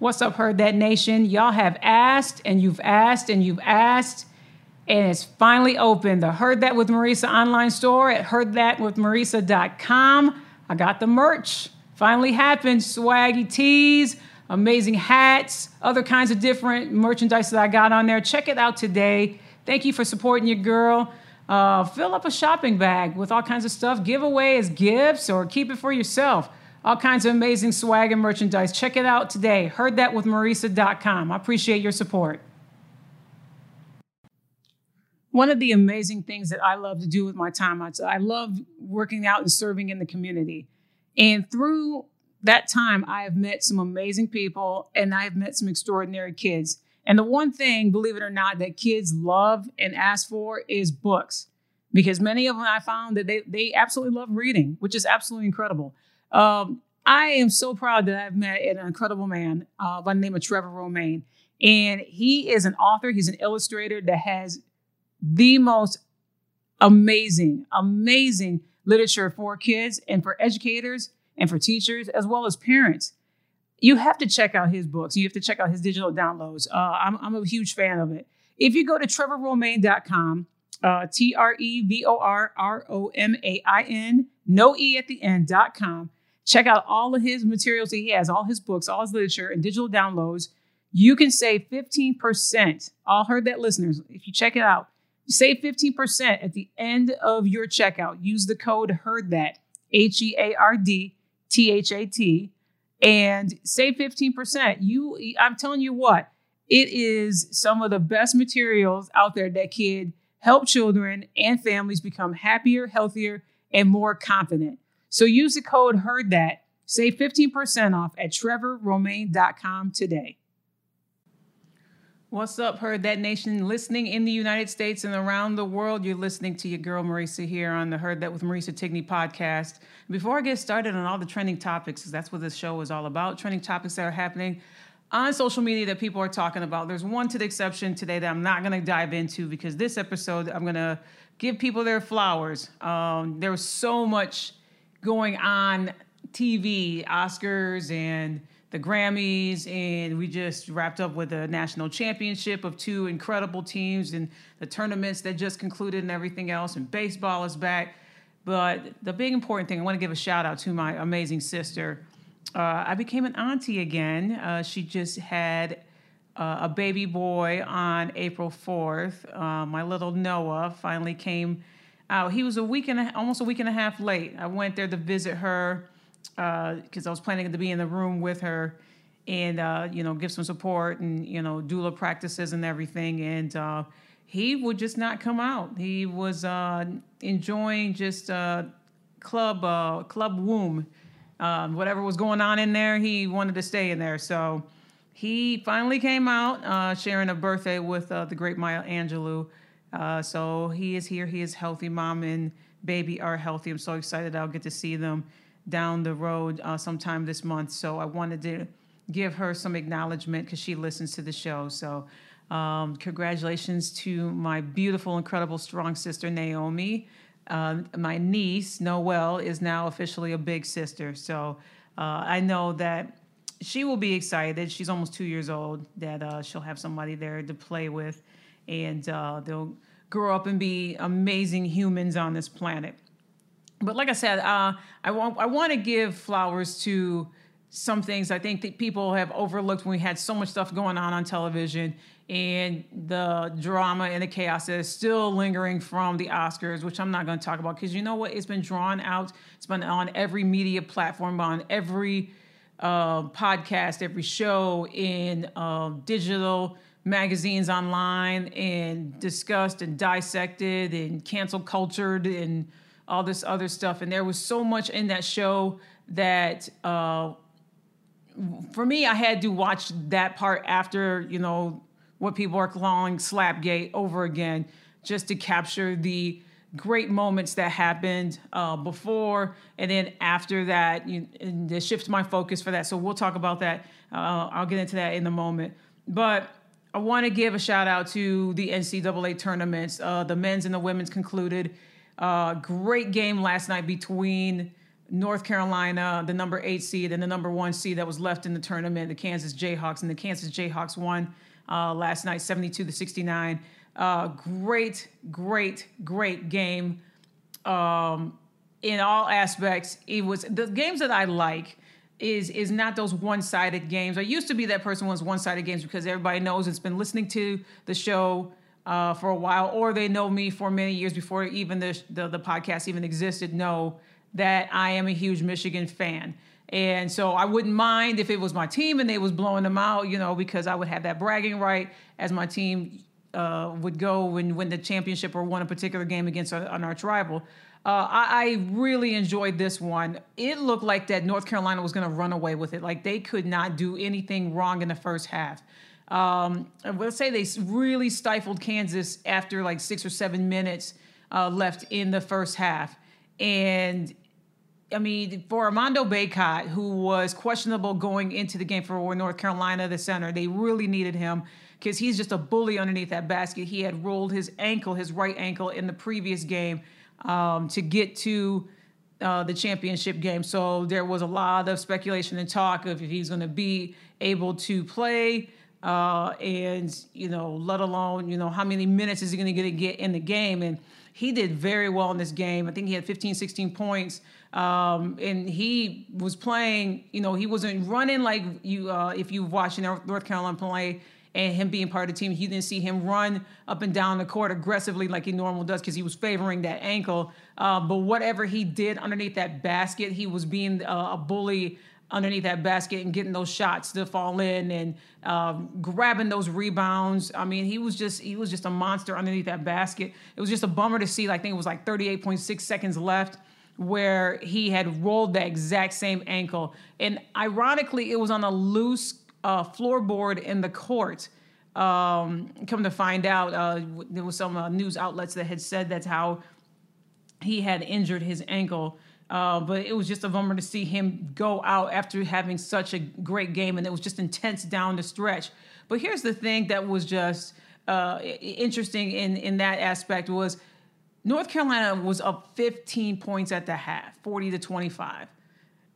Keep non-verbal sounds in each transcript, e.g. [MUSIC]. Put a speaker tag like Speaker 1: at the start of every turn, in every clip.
Speaker 1: What's up, Heard That Nation? Y'all have asked and you've asked and you've asked, and it's finally open. The Heard That with Marisa online store at heardthatwithmarisa.com. I got the merch. Finally happened. Swaggy tees, amazing hats, other kinds of different merchandise that I got on there. Check it out today. Thank you for supporting your girl. Uh, fill up a shopping bag with all kinds of stuff. Give away as gifts or keep it for yourself all kinds of amazing swag and merchandise. Check it out today. Heard that with HeardThatWithMarisa.com. I appreciate your support. One of the amazing things that I love to do with my time, I love working out and serving in the community. And through that time, I have met some amazing people and I have met some extraordinary kids. And the one thing, believe it or not, that kids love and ask for is books. Because many of them I found that they, they absolutely love reading, which is absolutely incredible. Um, I am so proud that I've met an incredible man uh, by the name of Trevor Romain. And he is an author, he's an illustrator that has the most amazing, amazing literature for kids and for educators and for teachers, as well as parents. You have to check out his books. You have to check out his digital downloads. Uh, I'm, I'm a huge fan of it. If you go to trevorromain.com, uh, T R E V O R R O M A I N, no E at the end.com. Check out all of his materials that he has, all his books, all his literature, and digital downloads. You can save 15%. All heard that, listeners. If you check it out, save 15% at the end of your checkout. Use the code HEARD THAT, H E A R D T H A T, and save 15%. You, I'm telling you what, it is some of the best materials out there that could help children and families become happier, healthier, and more confident. So use the code HEARD THAT, save 15% off at trevorromain.com today. What's up, Heard That Nation? Listening in the United States and around the world, you're listening to your girl Marisa here on the Heard That with Marisa Tigney podcast. Before I get started on all the trending topics, because that's what this show is all about, trending topics that are happening on social media that people are talking about. There's one to the exception today that I'm not going to dive into because this episode I'm going to give people their flowers. Um, there was so much going on TV, Oscars, and the Grammys, and we just wrapped up with a national championship of two incredible teams and the tournaments that just concluded and everything else. And baseball is back. But the big important thing, I want to give a shout out to my amazing sister. Uh, I became an auntie again. Uh, she just had uh, a baby boy on April 4th. Uh, my little Noah finally came out. He was a week and a, almost a week and a half late. I went there to visit her because I was planning to be in the room with her and uh, you know give some support and you know doula practices and everything. And uh, he would just not come out. He was uh, enjoying just uh, club uh, club womb, um, whatever was going on in there. He wanted to stay in there, so he finally came out, uh, sharing a birthday with uh, the great Maya Angelou. Uh, so he is here. He is healthy. Mom and baby are healthy. I'm so excited. I'll get to see them down the road uh, sometime this month. So I wanted to give her some acknowledgement because she listens to the show. So Um, congratulations to my beautiful, incredible, strong sister Naomi. Uh, my niece Noelle is now officially a big sister. So uh, I know that she will be excited. She's almost two years old. That uh, she'll have somebody there to play with, and uh, they'll grow up and be amazing humans on this planet. But like I said, uh, I want I want to give flowers to some things I think that people have overlooked when we had so much stuff going on on television and the drama and the chaos that is still lingering from the Oscars, which I'm not going to talk about because you know what? It's been drawn out. It's been on every media platform, on every uh, podcast, every show, in uh, digital magazines online, and discussed and dissected and cancel cultured and all this other stuff. And there was so much in that show that. Uh, for me, I had to watch that part after, you know, what people are calling Slapgate over again, just to capture the great moments that happened uh, before and then after that, you, and to shift my focus for that. So we'll talk about that. Uh, I'll get into that in a moment. But I want to give a shout out to the NCAA tournaments. Uh, the men's and the women's concluded. Uh, great game last night between North Carolina, the number eight seed, and the number one seed that was left in the tournament, the Kansas Jayhawks. And the Kansas Jayhawks won uh, last night, 72 to 69. Uh, great, great, great game. Um, in all aspects, it was the games that I like is is not those one-sided games. I used to be that person who was one-sided games because everybody knows it's been listening to the show uh, for a while, or they know me for many years before even the, the, the podcast even existed. Know that I am a huge Michigan fan. And so I wouldn't mind if it was my team and they was blowing them out, you know, because I would have that bragging right as my team uh, would go and win the championship or won a particular game against an arch rival. Uh, I, I, really enjoyed this one. It looked like that North Carolina was going to run away with it. Like they could not do anything wrong in the first half. Um, let's say they really stifled Kansas after like six or seven minutes uh, left in the first half. And I mean, for Armando Bacot, who was questionable going into the game for North Carolina, the center, they really needed him because he's just a bully underneath that basket. He had rolled his ankle, his right ankle, in the previous game um, to get to uh, the championship game. So there was a lot of speculation and talk of if he's going to be able to play. Uh, and you know, let alone you know how many minutes is he going to get in the game? And he did very well in this game. I think he had 15, 16 points. Um, and he was playing, you know, he wasn't running like you, uh, if you watched North Carolina play and him being part of the team, you didn't see him run up and down the court aggressively like he normally does because he was favoring that ankle. Uh, but whatever he did underneath that basket, he was being uh, a bully underneath that basket and getting those shots to fall in and um, grabbing those rebounds. I mean, he was just he was just a monster underneath that basket. It was just a bummer to see. I think it was like 38.6 seconds left where he had rolled the exact same ankle, and ironically, it was on a loose uh, floorboard in the court. Um, come to find out, uh, there was some uh, news outlets that had said that's how he had injured his ankle. Uh, but it was just a bummer to see him go out after having such a great game, and it was just intense down the stretch. But here's the thing that was just uh, interesting in in that aspect was North Carolina was up 15 points at the half, 40 to 25,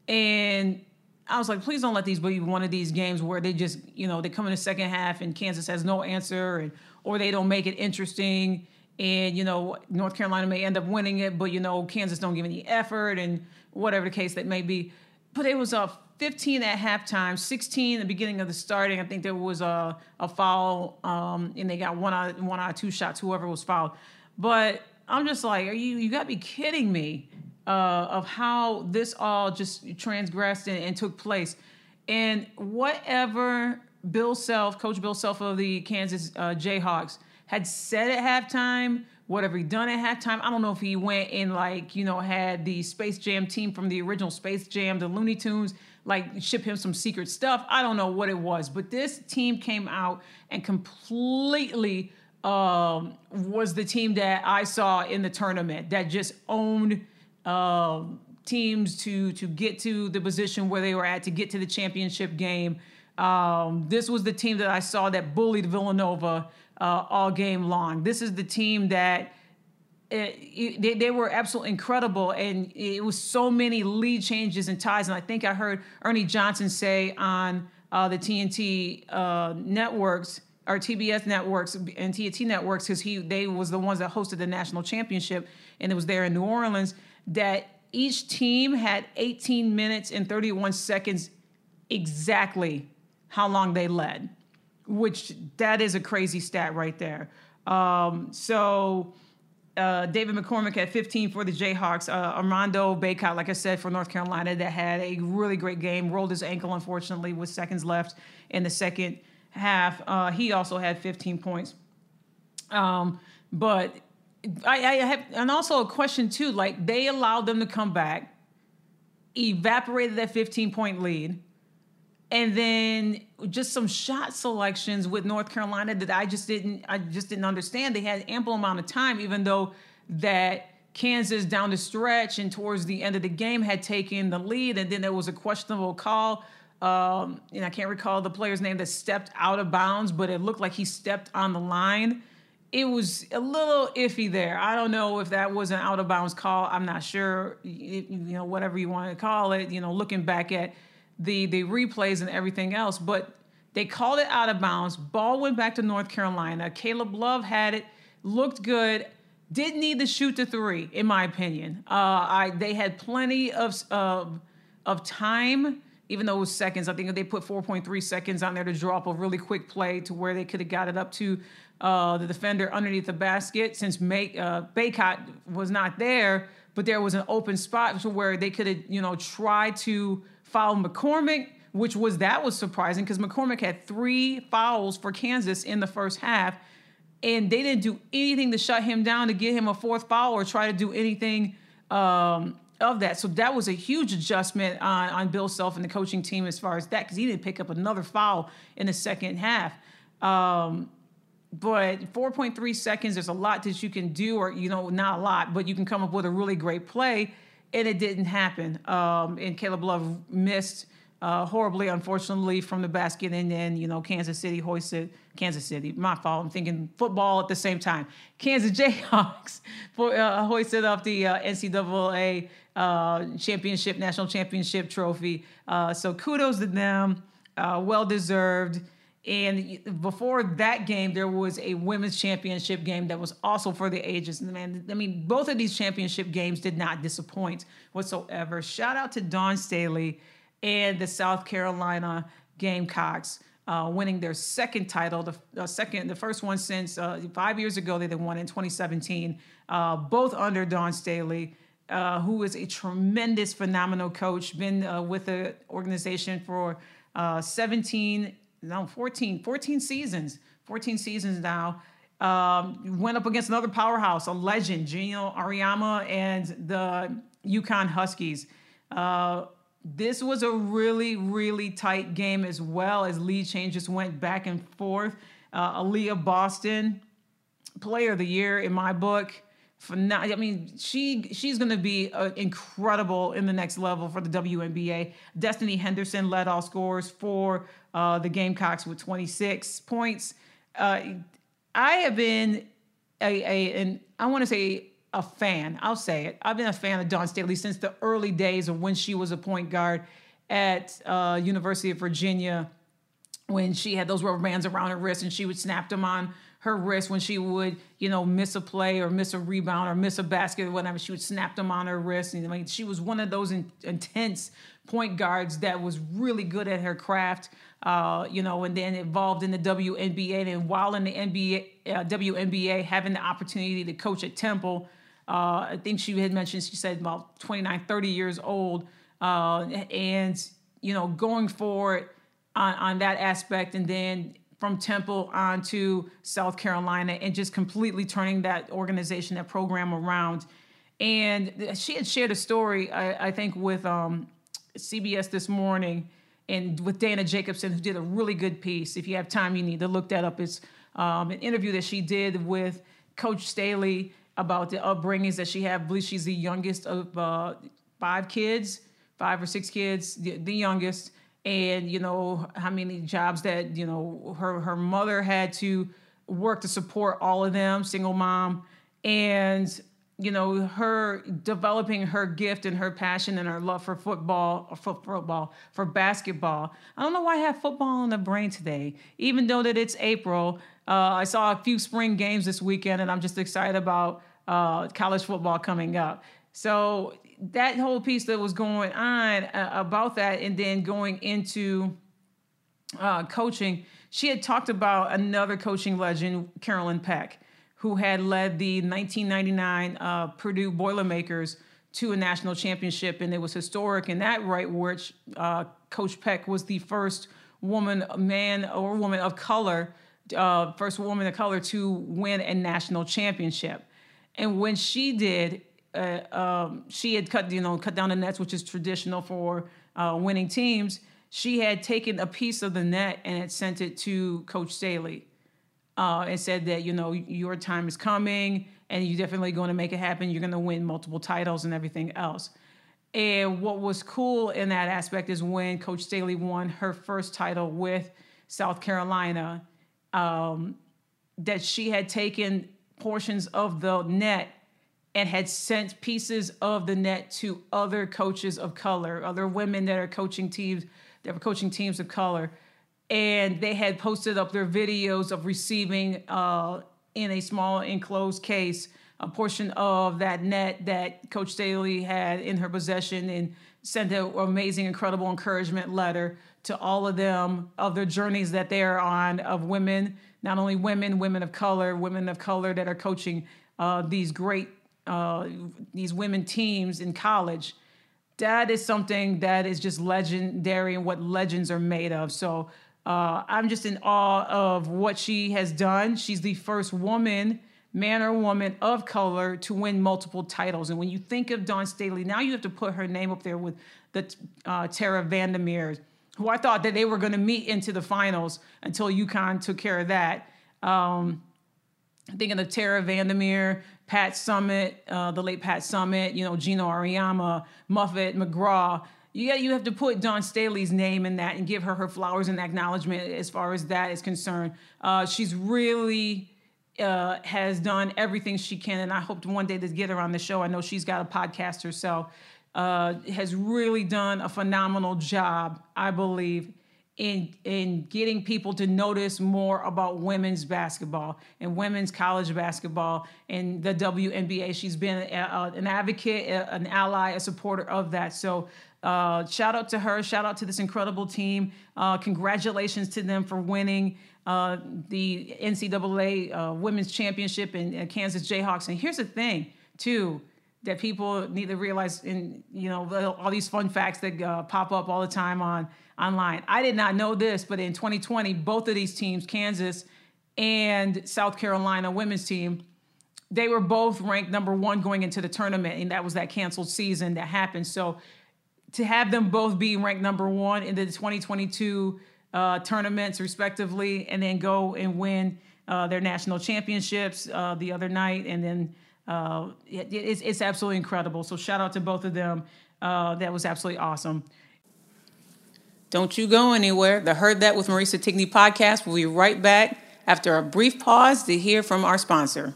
Speaker 1: and I was like, please don't let these be one of these games where they just, you know, they come in the second half and Kansas has no answer, and or they don't make it interesting and you know North Carolina may end up winning it, but you know Kansas don't give any effort and whatever the case that may be. But it was a 15 at halftime, 16 at the beginning of the starting. I think there was a, a foul, um, and they got one out one out two shots, whoever was fouled. But I'm just like, are you you got to be kidding me uh, of how this all just transgressed and, and took place, and whatever Bill Self, Coach Bill Self of the Kansas uh, Jayhawks had said at halftime, whatever he done at halftime. I don't know if he went and like, you know, had the Space Jam team from the original Space Jam, the Looney Tunes, like ship him some secret stuff. I don't know what it was, but this team came out and completely um, was the team that I saw in the tournament that just owned um, teams to to get to the position where they were at to get to the championship game. Um, this was the team that I saw that bullied Villanova uh, all game long. This is the team that. It, it, they, they, were absolutely incredible, and it was so many lead changes and ties. And I think I heard Ernie Johnson say on uh, the TNT uh, networks or TBS networks and TNT networks because he they was the ones that hosted the national championship, and it was there in New Orleans. That each team had 18 minutes and 31 seconds exactly how long they led, which that is a crazy stat right there. Um, so uh, David McCormack had 15 for the Jayhawks. Uh, Armando Bacot, like I said, for North Carolina, that had a really great game. Rolled his ankle, unfortunately, with seconds left in the second half. Uh, he also had 15 points. Um, but I, I have, and also a question too. Like they allowed them to come back, evaporated that 15 point lead and then just some shot selections with North Carolina that I just didn't I just didn't understand. They had ample amount of time, even though that Kansas down the stretch and towards the end of the game had taken the lead, and then there was a questionable call. Um, and I can't recall the player's name that stepped out of bounds, but it looked like he stepped on the line. It was a little iffy there. I don't know if that was an out of bounds call. I'm not sure. You know, whatever you want to call it. You know, looking back at the the replays and everything else, but they called it out of bounds. Ball went back to North Carolina. Caleb Love had it, looked good. Didn't need to shoot the three, in my opinion. Uh, I they had plenty of of of time, even though it was seconds. I think they put 4.3 seconds on there to draw up a really quick play to where they could have got it up to uh, the defender underneath the basket. Since May, uh, Bacot was not there, but there was an open spot to where they could have, you know, tried to foul McCormack, which was that was surprising because McCormack had three fouls for Kansas in the first half, and they didn't do anything to shut him down to get him a fourth foul or try to do anything um, of that. So that was a huge adjustment on, on Bill Self and the coaching team as far as that because he didn't pick up another foul in the second half. Um, but 4.3 seconds, there's a lot that you can do, or you know, not a lot, but you can come up with a really great play and it didn't happen. Um, and Caleb Love missed uh, horribly, unfortunately, from the basket, and then you know Kansas City hoisted Kansas City. My fault. I'm thinking football at the same time. Kansas [LAUGHS] Jayhawks for, uh, hoisted up the uh, NCAA uh, championship, national championship trophy. Uh, so kudos to them. Uh, well deserved. And before that game, there was a women's championship game that was also for the ages. And man, I mean, both of these championship games did not disappoint whatsoever. Shout out to Dawn Staley and the South Carolina Gamecocks. Uh, winning their second title, the uh, second, the first one since uh, five years ago. They won in 2017, uh, both under Dawn Staley, uh, who is a tremendous, phenomenal coach. Been uh, with the organization for 17 no 14 14 seasons 14 seasons now um, went up against another powerhouse a legend Geno Auriemma and the UConn Huskies. Uh, this was a really really tight game as well as lead changes went back and forth. Uh, Aliyah Boston player of the year in my book. For now, I mean, she she's going to be uh, incredible in the next level for the WNBA. Destanni Henderson led all scores for uh, the Gamecocks with 26 points. Uh, I have been a, a and I want to say a fan. I'll say it. I've been a fan of Dawn Staley since the early days of when she was a point guard at uh, University of Virginia, when she had those rubber bands around her wrist and she would snap them on her wrist when she would, you know, miss a play or miss a rebound or miss a basket or whatever. She would snap them on her wrist. And mean, she was one of those in, intense point guards that was really good at her craft, uh, you know, and then involved in the WNBA. And while in the NBA, uh, WNBA, having the opportunity to coach at Temple, uh, I think she had mentioned, she said about 29, 30 years old. Uh, and, you know, going forward on, on that aspect and then from Temple on to South Carolina and just completely turning that organization, that program around. And she had shared a story, I, I think, with um, CBS this morning and with Dana Jacobson, who did a really good piece. If you have time, you need to look that up. It's um, an interview that she did with Coach Staley about the upbringings that she had. I believe she's the youngest of uh, five kids, five or six kids, the, the youngest and you know how many jobs that you know her her mother had to work to support all of them, single mom, and you know her developing her gift and her passion and her love for football or for football for basketball. I don't know why i have football in the brain today even though that it's april. Uh, i saw a few spring games this weekend and i'm just excited about uh, college football coming up. So that whole piece that was going on uh, about that and then going into uh, coaching she had talked about another coaching legend carolyn peck who had led the 1999 uh, Purdue Boilermakers to a national championship, and it was historic in that right, which uh, Coach Peck was the first woman, man, or woman of color, uh, first woman of color to win a national championship. And when she did, uh, um, she had cut, you know, cut down the nets, which is traditional for uh, winning teams. She had taken a piece of the net and had sent it to Coach Staley uh, and said that you know your time is coming and you're definitely going to make it happen. You're going to win multiple titles and everything else. And what was cool in that aspect is when Coach Staley won her first title with South Carolina, um, that she had taken portions of the net and had sent pieces of the net to other coaches of color, other women that are coaching teams, that were coaching teams of color. And they had posted up their videos of receiving uh, in a small enclosed case a portion of that net that Coach Staley had in her possession and sent an amazing, incredible encouragement letter to all of them of their journeys that they are on of women, not only women, women of color, women of color that are coaching uh, these great uh, these women teams in college. That is something that is just legendary and what legends are made of. So uh, I'm just in awe of what she has done. She's the first woman, man or woman of color, to win multiple titles. And when you think of Dawn Staley, now you have to put her name up there with the uh, Tara VanDerveer, who I thought that they were going to meet into the finals until UConn took care of that. Um, thinking of Tara VanDerveer, Pat Summitt, uh, the late Pat Summitt, you know, Geno Auriemma, Muffet, McGraw got you have to put Dawn Staley's name in that and give her her flowers and acknowledgement as far as that is concerned. Uh, she's really uh, has done everything she can, and I hope one day to get her on the show. I know she's got a podcast herself. Uh, has really done a phenomenal job, I believe, in in getting people to notice more about women's basketball and women's college basketball and the WNBA. She's been a, a, an advocate, a, an ally, a supporter of that. So uh, shout out to her. Shout out to this incredible team. Uh, congratulations to them for winning uh, the NCAA uh, Women's Championship in uh, Kansas Jayhawks. And here's the thing, too, that people need to realize. In you know all these fun facts that uh, pop up all the time on online. I did not know this, but in 2020, both of these teams, Kansas and South Carolina women's team, they were both ranked number one going into the tournament, and that was that canceled season that happened. So to have them both be ranked number one in the 2022 uh, tournaments, respectively, and then go and win uh, their national championships uh, the other night, and then uh, it, it's, it's, absolutely incredible. So shout out to both of them. Uh, that was absolutely awesome. Don't you go anywhere. The Heard That with Marisa Tigney podcast will be right back after a brief pause to hear from our sponsor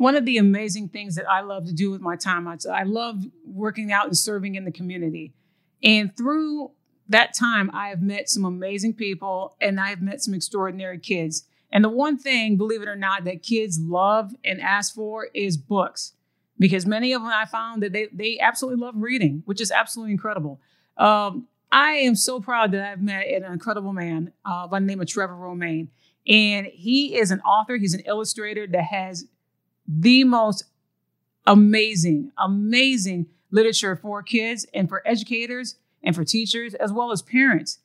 Speaker 1: one of the amazing things that I love to do with my time, I love working out and serving in the community. And through that time, I have met some amazing people and I have met some extraordinary kids. And the one thing, believe it or not, that kids love and ask for is books. Because many of them I found that they, they absolutely love reading, which is absolutely incredible. Um, I am so proud that I've met an incredible man uh, by the name of Trevor Romain. And he is an author, he's an illustrator that has the most amazing, amazing literature for kids and for educators and for teachers as well as parents.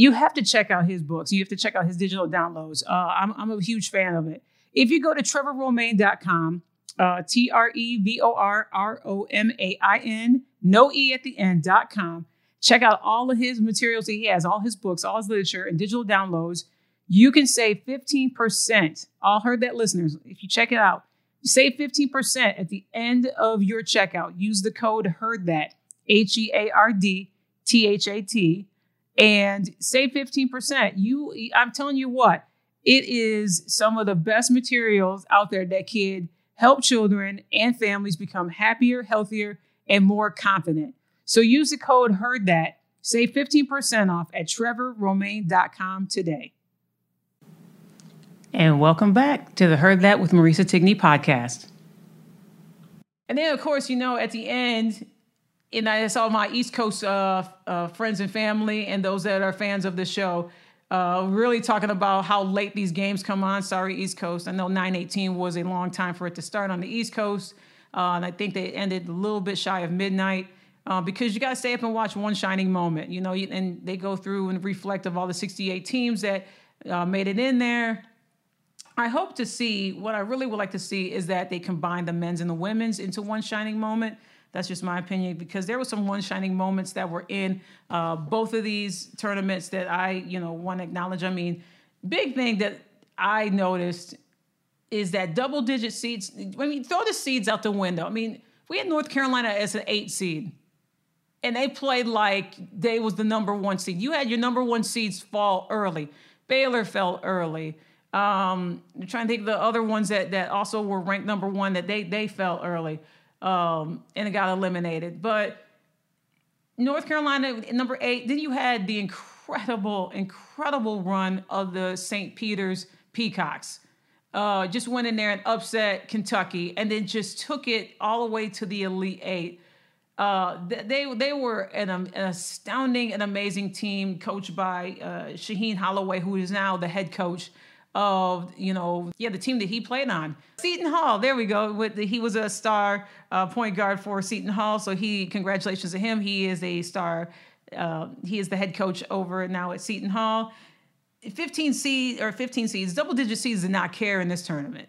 Speaker 1: You have to check out his books. You have to check out his digital downloads. Uh, I'm, I'm, a huge fan of it. If you go to trevorromain.com, uh, T R E V O R R O M A I N, no E at the end.com, check out all of his materials that he has, all his books, all his literature, and digital downloads. You can save 15%. All heard that, listeners. If you check it out, Save 15% at the end of your checkout. Use the code HEARD THAT, H E A R D T H A T, and save 15%. You, I'm telling you what, it is some of the best materials out there that can help children and families become happier, healthier, and more confident. So use the code HEARD THAT, save 15% off at trevorromain.com today. And welcome back to the Heard That with Marisa Tigney podcast. And then, of course, you know, at the end, and I saw my East Coast uh, uh, friends and family and those that are fans of the show uh, really talking about how late these games come on. Sorry, East Coast. I know 9:18 was a long time for it to start on the East Coast, uh, and I think they ended a little bit shy of midnight. Uh, because you got to stay up and watch one shining moment, you know, and they go through and reflect of all the 68 teams that uh, made it in there. I hope to see what I really would like to see is that they combine the men's and the women's into one shining moment. That's just my opinion because there were some one shining moments that were in uh, both of these tournaments that I, you know, want to acknowledge. I mean, big thing that I noticed is that double digit seeds. I mean, throw the seeds out the window. I mean, we had North Carolina as an eight seed, and they played like they was the number one seed. You had your number one seeds fall early. Baylor fell early. Um, I'm trying to think of the other ones that that also were ranked number one that they they fell early um, and it got eliminated. But North Carolina, number eight. Then you had the incredible, incredible run of the St. Peter's Peacocks. Uh, just went in there and upset Kentucky, and then just took it all the way to the Elite Eight. Uh, they they were an, an, astounding and amazing team, coached by uh, Shaheen Holloway, who is now the head coach of you know yeah the team that he played on. Seton hall there we go. With the, he was a star uh, point guard for seton hall so he congratulations to him. He is a star uh, he is the head coach over now at seton hall. 15 seed or 15 seeds double digit seeds did not care in this tournament.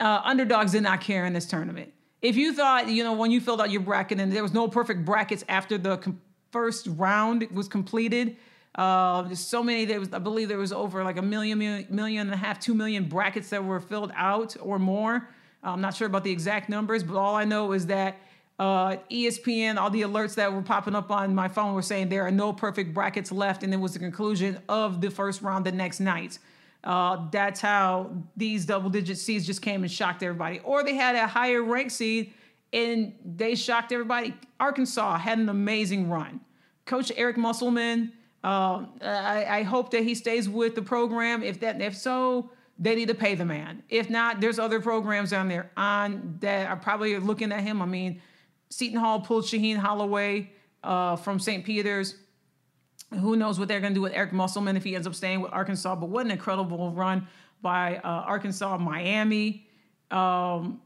Speaker 1: Uh, underdogs did not care in this tournament. If you thought you know when you filled out your bracket and there was no perfect brackets after the com- first round was completed uh, there's so many. There was, I believe, there was over like a million, million, and a half, two million brackets that were filled out or more. I'm not sure about the exact numbers, but all I know is that uh, ESPN, all the alerts that were popping up on my phone were saying there are no perfect brackets left, and it was the conclusion of the first round the next night. Uh, that's how these double-digit seeds just came and shocked everybody. Or they had a higher ranked seed and they shocked everybody. Arkansas had an amazing run. Coach Eric Musselman uh, I, I, hope that he stays with the program. If that, if so, they need to pay the man. If not, there's other programs down there on that are probably looking at him. I mean, Seton Hall pulled Shaheen Holloway uh, from St. Peter's. Who knows what they're going to do with Eric Musselman if he ends up staying with Arkansas? But what an incredible run by uh, Arkansas, Miami. Um,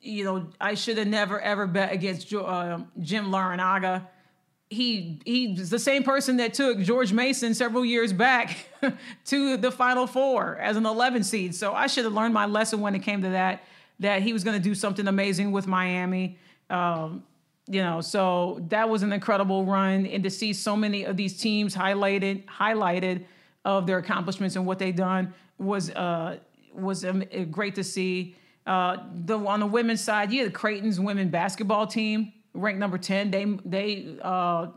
Speaker 1: you know, I should have never ever bet against uh, Jim Larrañaga he he's the same person that took George Mason several years back [LAUGHS] to the Final Four as an 11 seed. So I should have learned my lesson when it came to that. That he was going to do something amazing with Miami. Um, you know, so that was an incredible run, and to see so many of these teams highlighted highlighted of their accomplishments and what they've done was uh, was um, great to see. Uh, the on the women's side, yeah, the Creighton's women basketball team ranked number 10. They they uh,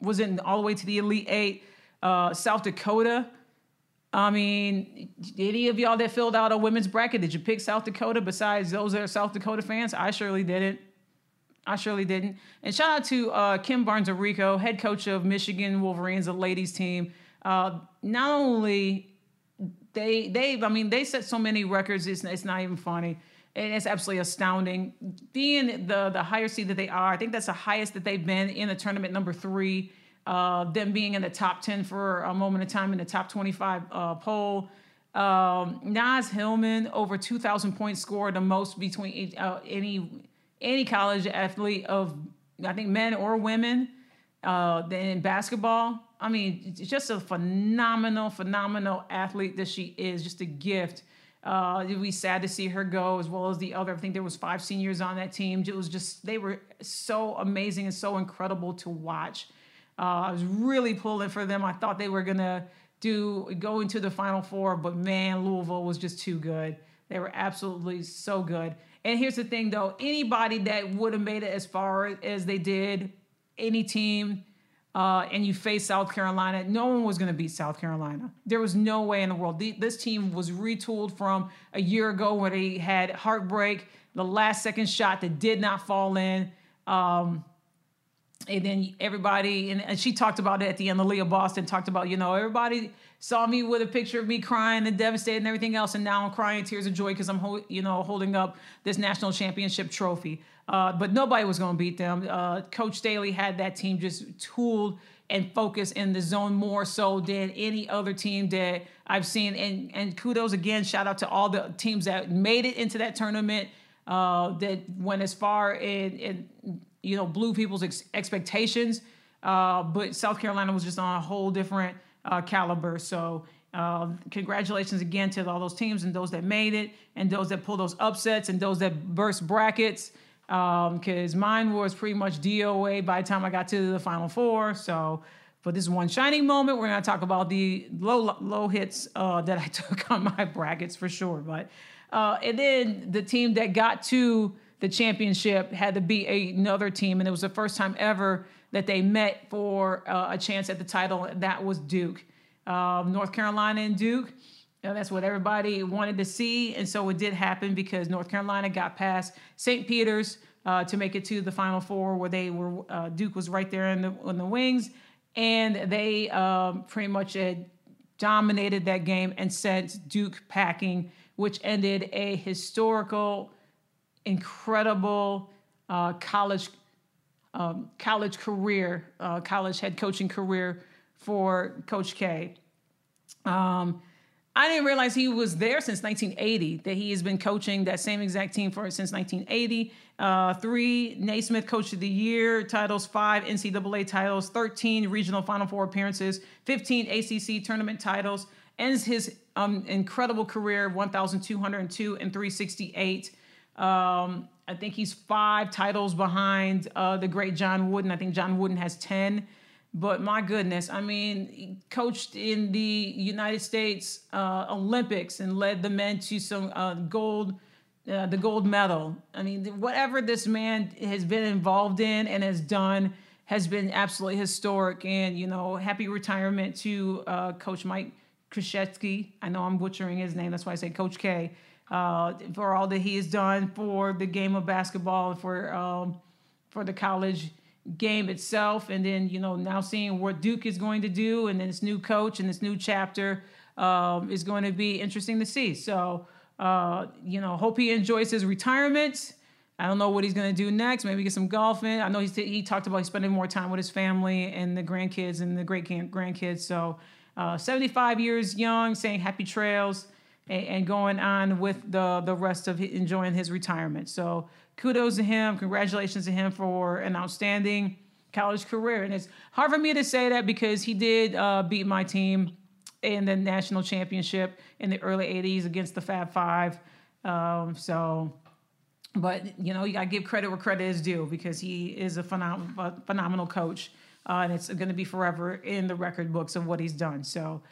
Speaker 1: was in all the way to the Elite Eight. Uh, South Dakota. I mean, any of y'all that filled out a women's bracket, did you pick South Dakota besides those that are South Dakota fans? I surely didn't. I surely didn't. And shout out to uh, Kim Barnes Arico, head coach of Michigan Wolverines, the ladies team. Uh, not only they they I mean they set so many records, it's, it's not even funny and it's absolutely astounding. Being the the higher seed that they are, I think that's the highest that they've been in the tournament number three. Uh, them being in the top 10 for a moment of time in the top 25 uh, poll. Um, Naz Hillmon over 2,000 points scored, the most between uh, any any college athlete of I think men or women. Uh, in basketball, I mean, just a phenomenal, phenomenal athlete that she is. Just a gift. Uh, it sad to see her go, as well as the other. I think there was five seniors on that team. It was just they were so amazing and so incredible to watch. Uh, I was really pulling for them. I thought they were gonna do go into the final four, but man, Louisville was just too good. They were absolutely so good. And here's the thing, though: anybody that would have made it as far as they did, any team uh, and you face South Carolina, no one was going to beat South Carolina. There was no way in the world. The, this team was retooled from a year ago where they had heartbreak, the last second shot that did not fall in. Um, and then everybody, and, and, she talked about it at the end. Leah Boston talked about, you know, everybody saw me with a picture of me crying and devastated and everything else, and now I'm crying tears of joy because I'm, ho- you know, holding up this national championship trophy. Uh, but nobody was going to beat them. Uh, Coach Staley had that team just tooled and focused in the zone more so than any other team that I've seen. And, and kudos again, shout out to all the teams that made it into that tournament, uh, that went as far and, you know, blew people's ex- expectations. Uh, but South Carolina was just on a whole different uh, caliber. So uh, congratulations again to all those teams and those that made it and those that pulled those upsets and those that burst brackets because um, mine was pretty much DOA by the time I got to the Final Four. So for this one shining moment, we're going to talk about the low low hits uh, that I [LAUGHS] took on my brackets for sure. But uh, and then the team that got to the championship had to beat another team, and it was the first time ever that they met for uh, a chance at the title. That was Duke, um, North Carolina, and Duke. That's what everybody wanted to see. And so it did happen because North Carolina got past St. Peter's uh, to make it to the Final Four, where they were uh, Duke was right there in the in the wings, and they um, pretty much had dominated that game and sent Duke packing, which ended a historical, incredible uh, college um, college career, uh, college head coaching career for Coach K. Um, I didn't realize he was there since 1980, that he has been coaching that same exact team for since 1980. Uh, three Naismith Coach of the Year titles, five NCAA titles, 13 regional Final Four appearances, 15 ACC tournament titles, ends his um, incredible career 1,202 and 368. Um, I think he's five titles behind uh, the great John Wooden. I think John Wooden has 10. But my goodness, I mean, he coached in the United States uh, Olympics and led the men to some uh, gold, uh, the gold medal. I mean, whatever this man has been involved in and has done has been absolutely historic. And you know, happy retirement to uh, Coach Mike Krzyzewski. I know I'm butchering his name, that's why I say Coach K. Uh, for all that he has done for the game of basketball, for um, for the college game itself, and then you know now seeing what Duke is going to do, and then this new coach and this new chapter um, is going to be interesting to see. So uh, you know, hope he enjoys his retirement. I don't know what he's going to do next. Maybe get some golfing. I know he's, he talked about spending more time with his family and the grandkids and the great grandkids. So, uh, 75 years young, saying happy trails and, and, going on with the the rest of his, enjoying his retirement. So, kudos to him. Congratulations to him for an outstanding college career. And it's hard for me to say that because he did uh, beat my team in the national championship in the early 80s against the Fab Five. Um, so, but you know, you got to give credit where credit is due because he is a phenom- phenomenal coach. Uh, and it's going to be forever in the record books of what he's done. So,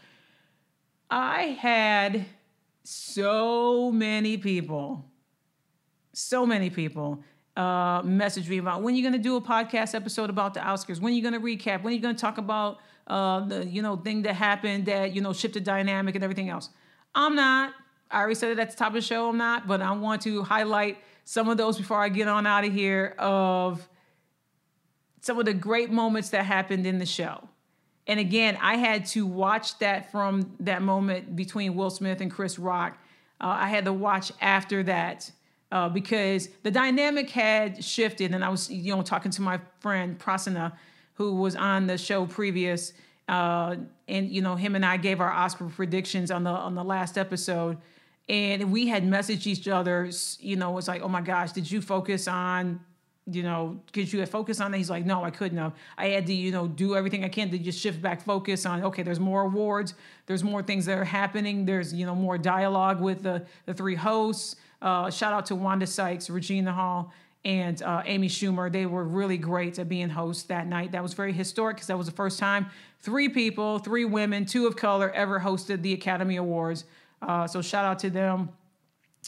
Speaker 1: I had so many people so many people uh, message me about when you're going to do a podcast episode about the Oscars, when you're going to recap, when you're going to talk about uh, the you know thing that happened that you know shifted dynamic and everything else. I'm not. I already said it at the top of the show. I'm not, but I want to highlight some of those before I get on out of here of some of the great moments that happened in the show. And again, I had to watch that from that moment between Will Smith and Chris Rock. Uh, I had to watch after that uh, because the dynamic had shifted. And I was, you know, talking to my friend Prasanna, who was on the show previous, uh, and you know, him and I gave our Oscar predictions on the on the last episode, and we had messaged each other. You know, it's like, oh my gosh, did you focus on you know, because you had focused on that. He's like, no, I couldn't have. I had to, you know, do everything I can to just shift back focus on, okay, there's more awards, there's more things that are happening, there's, you know, more dialogue with the, the three hosts. Uh, shout out to Wanda Sykes, Regina Hall, and uh, Amy Schumer. They were really great at being hosts that night. That was very historic because that was the first time three people, three women, two of color ever hosted the Academy Awards. Uh, so shout out to them.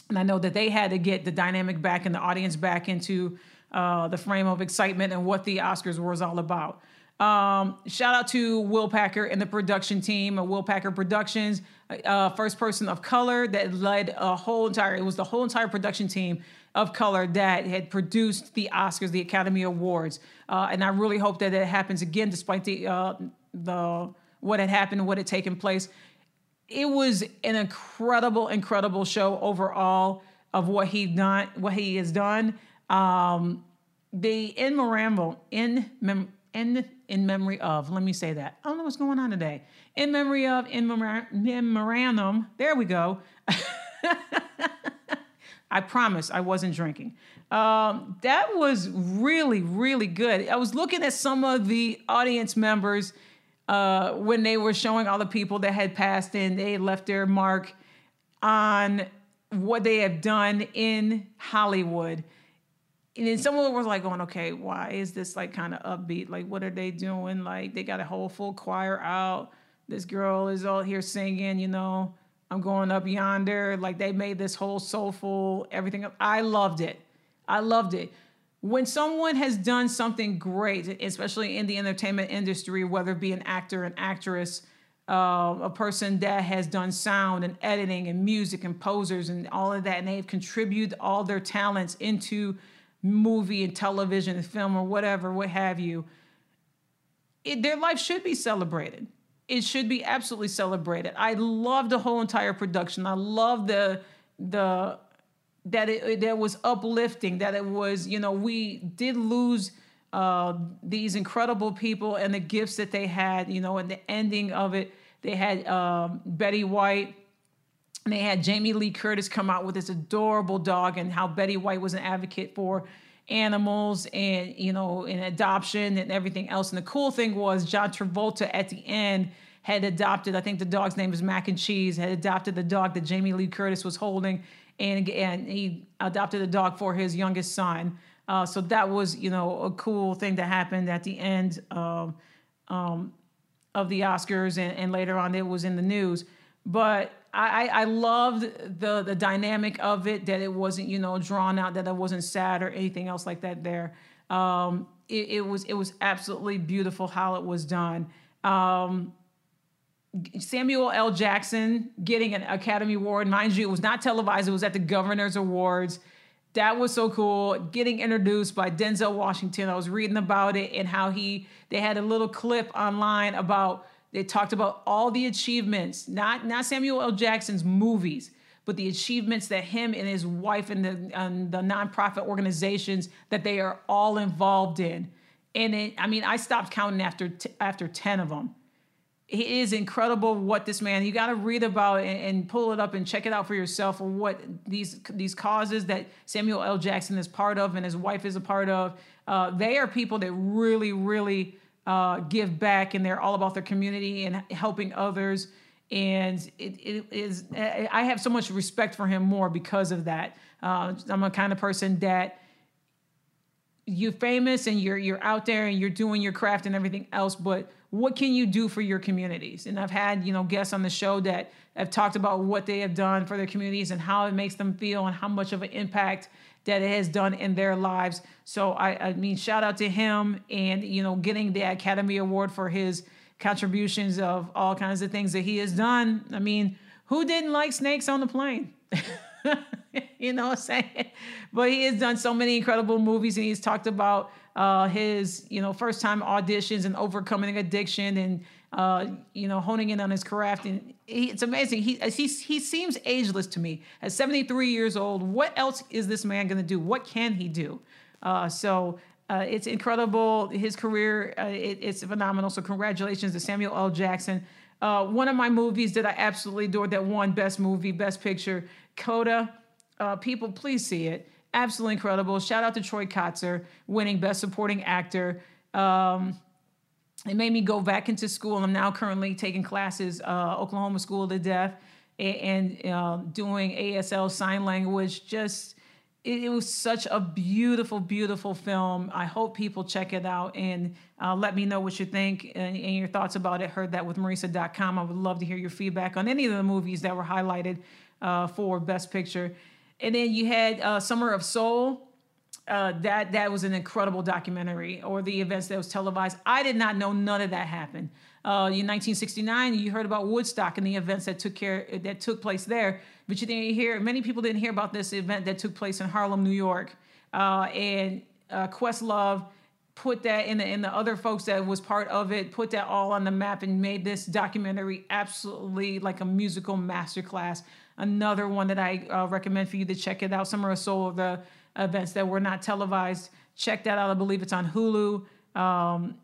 Speaker 1: And I know that they had to get the dynamic back and the audience back into uh, the frame of excitement and what the Oscars was all about. Um, shout out to Will Packer and the production team of Will Packer Productions, uh, first person of color that led a whole entire. It was the whole entire production team of color that had produced the Oscars, the Academy Awards, uh, and I really hope that it happens again, despite the uh, the what had happened, what had taken place. It was an incredible, incredible show overall of what he done, what he has done. Um, the in memoriam in mem- in in memory of. Let me say that. I don't know what's going on today. In memory of in memorandum. There we go. [LAUGHS] I promise I wasn't drinking. Um, that was really, really good. I was looking at some of the audience members uh, when they were showing all the people that had passed and they left their mark on what they have done in Hollywood. And then someone was like going, okay, why is this like kind of upbeat? Like, what are they doing? Like, they got a whole full choir out. This girl is all here singing, you know, I'm going up yonder. Like, they made this whole soulful everything. I loved it. I loved it. When someone has done something great, especially in the entertainment industry, whether it be an actor, an actress, uh, a person that has done sound and editing and music and posers and all of that, and they've contributed all their talents into movie and television and film or whatever, what have you, it, their life should be celebrated. It should be absolutely celebrated. I love the whole entire production. I love the the that it that was uplifting. That it was you know we did lose uh, these incredible people and the gifts that they had. You know, and the ending of it, they had um, Betty White. And they had Jamie Lee Curtis come out with this adorable dog, and how Betty White was an advocate for animals and you know in adoption and everything else. And the cool thing was John Travolta at the end had adopted. I think the dog's name is Mac and Cheese. Had adopted the dog that Jamie Lee Curtis was holding, and and he adopted the dog for his youngest son. Uh, so that was you know a cool thing that happened at the end of, um, of the Oscars, and, and later on it was in the news. But I, I loved the the dynamic of it that it wasn't you know drawn out that it wasn't sad or anything else like that there. Um, it, it, was it was absolutely beautiful how it was done. Um, Samuel L. Jackson getting an Academy Award. Mind you it was not televised it was at the Governor's Awards. That was so cool. Getting introduced by Denzel Washington. I was reading about it and how he they had a little clip online about they talked about all the achievements, not not Samuel L. Jackson's movies, but the achievements that him and his wife and the the nonprofit organizations that they are all involved in. And it, I mean, I stopped counting after t- after ten of them. It is incredible what this man. You got to read about and, and, pull it up and check it out for yourself. What these these causes that Samuel L. Jackson is part of and his wife is a part of. Uh, they are people that really, really uh, give back and they're all about their community and helping others. And it, it is, I have so much respect for him more because of that. Uh, I'm a kind of person that you're famous and you're you're out there and you're doing your craft and everything else, but what can you do for your communities? And I've had you know guests on the show that have talked about what they have done for their communities and how it makes them feel and how much of an impact that it has done in their lives. So I, I mean, shout out to him and you know getting the Academy Award for his contributions of all kinds of things that he has done. I mean, who didn't like snakes on the plane? [LAUGHS] you know what I'm saying? But he has done so many incredible movies and he's talked about uh, his, you know, first time auditions and overcoming addiction and uh, you know, honing in on his craft. And he, it's amazing. He, he, he seems ageless to me. At 73 years old, what else is this man going to do? What can he do? Uh, so uh, it's incredible. His career, uh, it, it's phenomenal. So congratulations to Samuel L. Jackson. Uh, one of my movies that I absolutely adored that won Best Movie, Best Picture, Coda. Uh, people, please see it. Absolutely incredible. Shout out to Troy Kotsur winning Best Supporting Actor. Um, it made me go back into school. I'm now currently taking classes, uh, Oklahoma School of the Deaf, and, uh, doing ASL sign language. Just it, it, was such a beautiful, beautiful film. I hope people check it out and uh, let me know what you think and, and, your thoughts about it. Heard that with Marisa.com. I would love to hear your feedback on any of the movies that were highlighted uh, for Best Picture. And then you had uh, Summer of Soul uh, that that was an incredible documentary, or the events that was televised. I did not know none of that happened. Uh, in 1969, you heard about Woodstock and the events that took care that took place there, but you didn't hear. Many people didn't hear about this event that took place in Harlem, New York, uh, and uh, Questlove put that in the in the other folks that was part of it put that all on the map and made this documentary absolutely like a musical masterclass another one that i uh, recommend for you to check it out summer of soul the events that were not televised. Check that out. I believe it's on hulu. Um,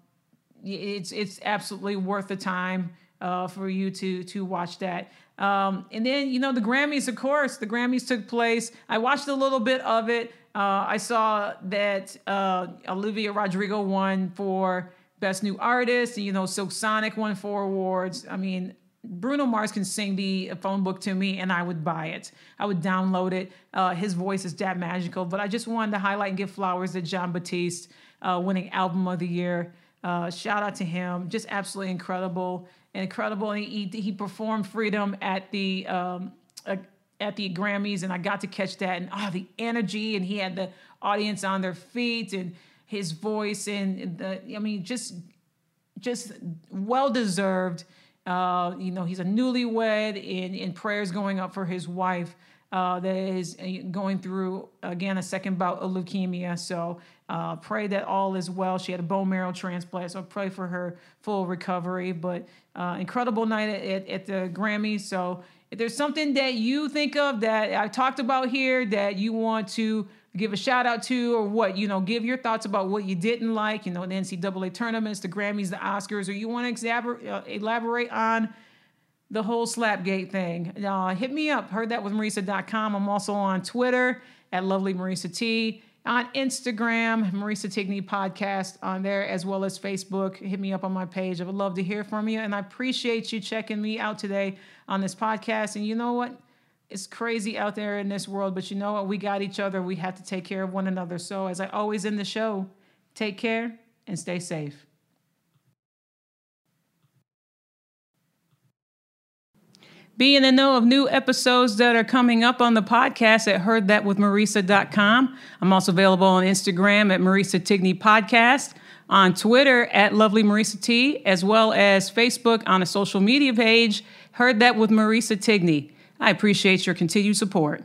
Speaker 1: it's it's absolutely worth the time uh, for you to to watch that. Um, and then you know the grammys of course the grammys took place. I watched a little bit of it. Uh, I saw that uh, Olivia Rodrigo won for Best New Artist, and you know, Silk Sonic won four awards. I mean, Bruno Mars can sing the phone book to me, and I would buy it. I would download it. Uh, his voice is that magical. But I just wanted to highlight and give flowers to Jon Batiste, uh, winning Album of the Year. Uh, shout out to him, just absolutely incredible, incredible. And he, he performed Freedom at the um, at the Grammys, and I got to catch that, and oh, the energy, and he had the audience on their feet, and his voice, and the I mean, just just well deserved. Uh, you know, he's a newlywed, and, prayers going up for his wife uh, that is uh, going through again a second bout of leukemia. So uh, pray that all is well. She had a bone marrow transplant, so pray for her full recovery. But uh, incredible night at, at the Grammys. So if there's something that you think of that I talked about here that you want to give a shout out to or what, you know, give your thoughts about what you didn't like, you know, the NCAA tournaments, the Grammys, the Oscars, or you want to uh, elaborate on the whole Slapgate thing, uh, hit me up. Heard that with Marisa.com. I'm also on Twitter at Lovely Marisa T on Instagram, Marisa Tigney Podcast on there, as well as Facebook. Hit me up on my page. I would love to hear from you. And I appreciate you checking me out today on this podcast. And you know what? It's crazy out there in this world, but you know what? We got each other. We have to take care of one another. So, as I always end the show, take care and stay safe. Be in the know of new episodes that are coming up on the podcast at heardthatwithmarisa.com. I'm also available on Instagram at Marisa Tigney Podcast, on Twitter at Lovely Marisa T, as well as Facebook on a social media page, Heard That with Marisa Tigney. I appreciate your continued support.